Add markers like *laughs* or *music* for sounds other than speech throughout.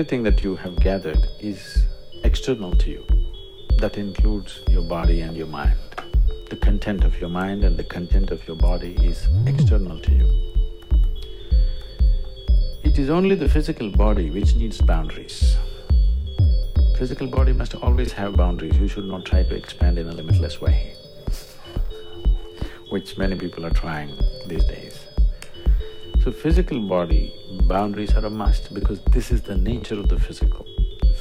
everything that you have gathered is external to you. That includes your body and your mind. The content of your mind and the content of your body is external to you. It is only the physical body which needs boundaries. Physical body must always have boundaries, you should not try to expand in a limitless way, which many people are trying these days. So physical body, boundaries are a must because this is the nature of the physical.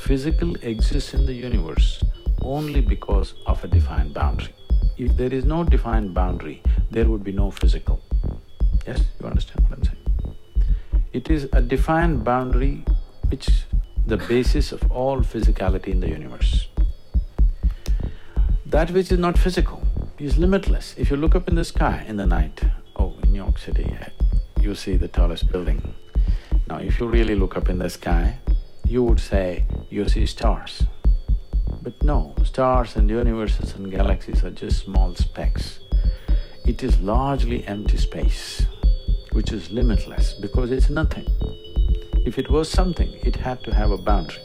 Physical exists in the universe only because of a defined boundary. If there is no defined boundary, there would be no physical. Yes, you understand what I'm saying? It is a defined boundary which the basis of all physicality in the universe. That which is not physical is limitless. If you look up in the sky in the night, oh, in New York City, you see the tallest building. Now, if you really look up in the sky, you would say you see stars. But no, stars and universes and galaxies are just small specks. It is largely empty space which is limitless because it's nothing. If it was something, it had to have a boundary.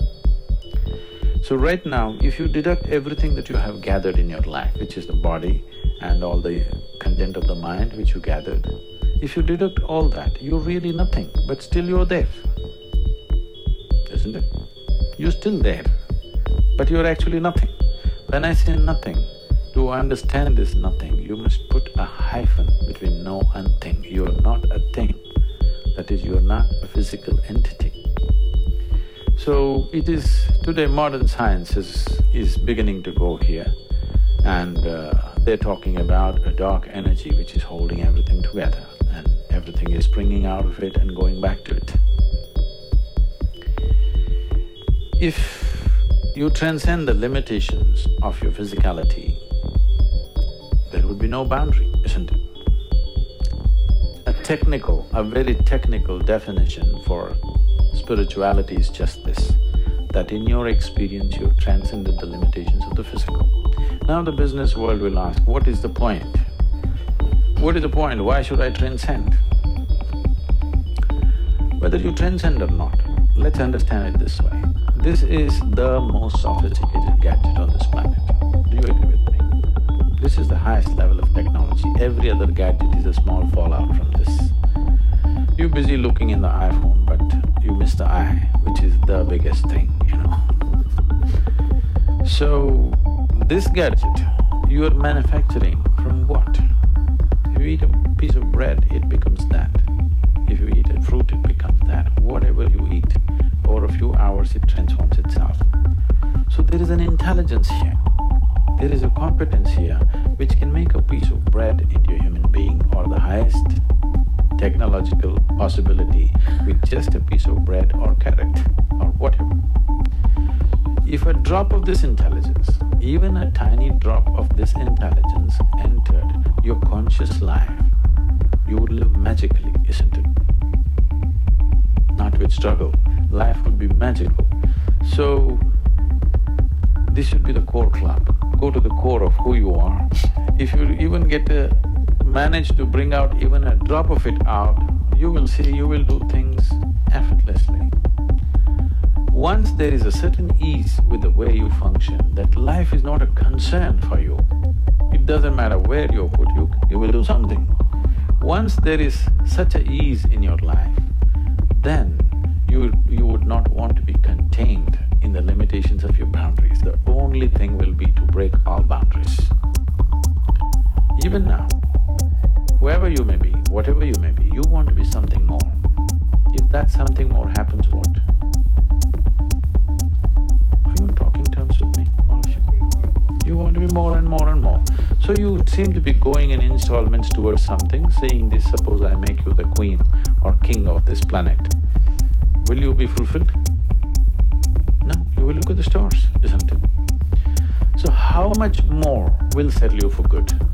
So right now, if you deduct everything that you have gathered in your life, which is the body and all the content of the mind which you gathered, if you deduct all that, you're really nothing, but still you're there, isn't it? You're still there, but you're actually nothing. When I say nothing, to understand this nothing, you must put a hyphen between no and thing. You are not a thing, that is, you are not a physical entity. So it is… today modern science is, is beginning to go here and uh, they're talking about a dark energy which is holding everything together everything is springing out of it and going back to it. If you transcend the limitations of your physicality, there would be no boundary, isn't it? A technical, a very technical definition for spirituality is just this, that in your experience you've transcended the limitations of the physical. Now the business world will ask, what is the point? What is the point? Why should I transcend? Whether you transcend or not, let's understand it this way. This is the most sophisticated gadget on this planet. Do you agree with me? This is the highest level of technology. Every other gadget is a small fallout from this. You're busy looking in the iPhone, but you miss the eye, which is the biggest thing, you know. So, this gadget, you are manufacturing from what? You eat a piece of bread, it becomes intelligence here. There is a competence here which can make a piece of bread into a human being or the highest technological possibility with just a piece of bread or carrot or whatever. If a drop of this intelligence, even a tiny drop of this intelligence entered your conscious life, you would live magically, isn't it? Not with struggle, life would be magical. So, this should be the core club go to the core of who you are, if you even get to manage to bring out even a drop of it out, you will see you will do things effortlessly. Once there is a certain ease with the way you function, that life is not a concern for you. It doesn't matter where you put you, you will do something. Once there is such a ease in your life, then you, you would not want to be contained in the limitations of your boundaries. The only thing will be to break all boundaries. Even now, whoever you may be, whatever you may be, you want to be something more. If that something more happens, what? Are you in talking terms with me? You want to be more and more and more. So you seem to be going in installments towards something, saying this, suppose I make you the queen or king of this planet. Will you be fulfilled? How much more will settle you for good?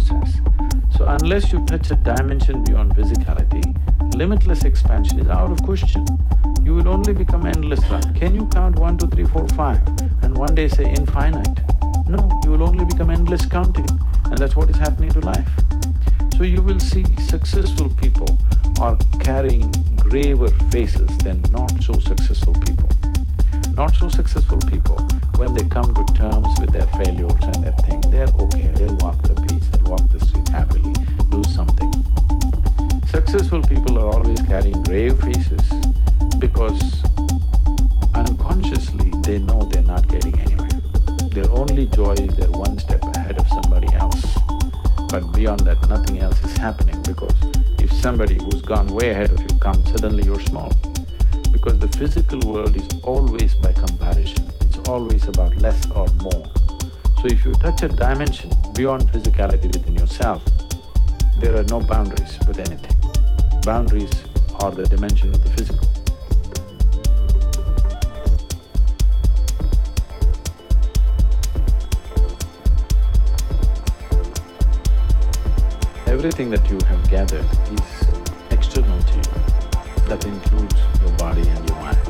Process. So unless you touch a dimension beyond physicality, limitless expansion is out of question. You will only become endless. Can you count one, two, three, four, five, and one day say infinite? No, you will only become endless counting, and that's what is happening to life. So you will see successful people are carrying graver faces than not so successful people. Not so successful people, when they come to terms with their failures and their thing, they're okay, they'll walk the walk the street happily, do something. Successful people are always carrying grave faces because unconsciously they know they're not getting anywhere. Their only joy is they're one step ahead of somebody else. But beyond that, nothing else is happening because if somebody who's gone way ahead of you comes, suddenly you're small. Because the physical world is always by comparison. It's always about less or more. So if you touch a dimension beyond physicality within yourself, there are no boundaries with anything. Boundaries are the dimension of the physical. Everything that you have gathered is external to you. That includes your body and your mind.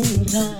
你看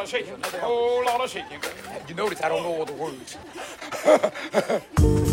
lot of shaking, a whole lot of shaking. You notice I don't know all the words. *laughs*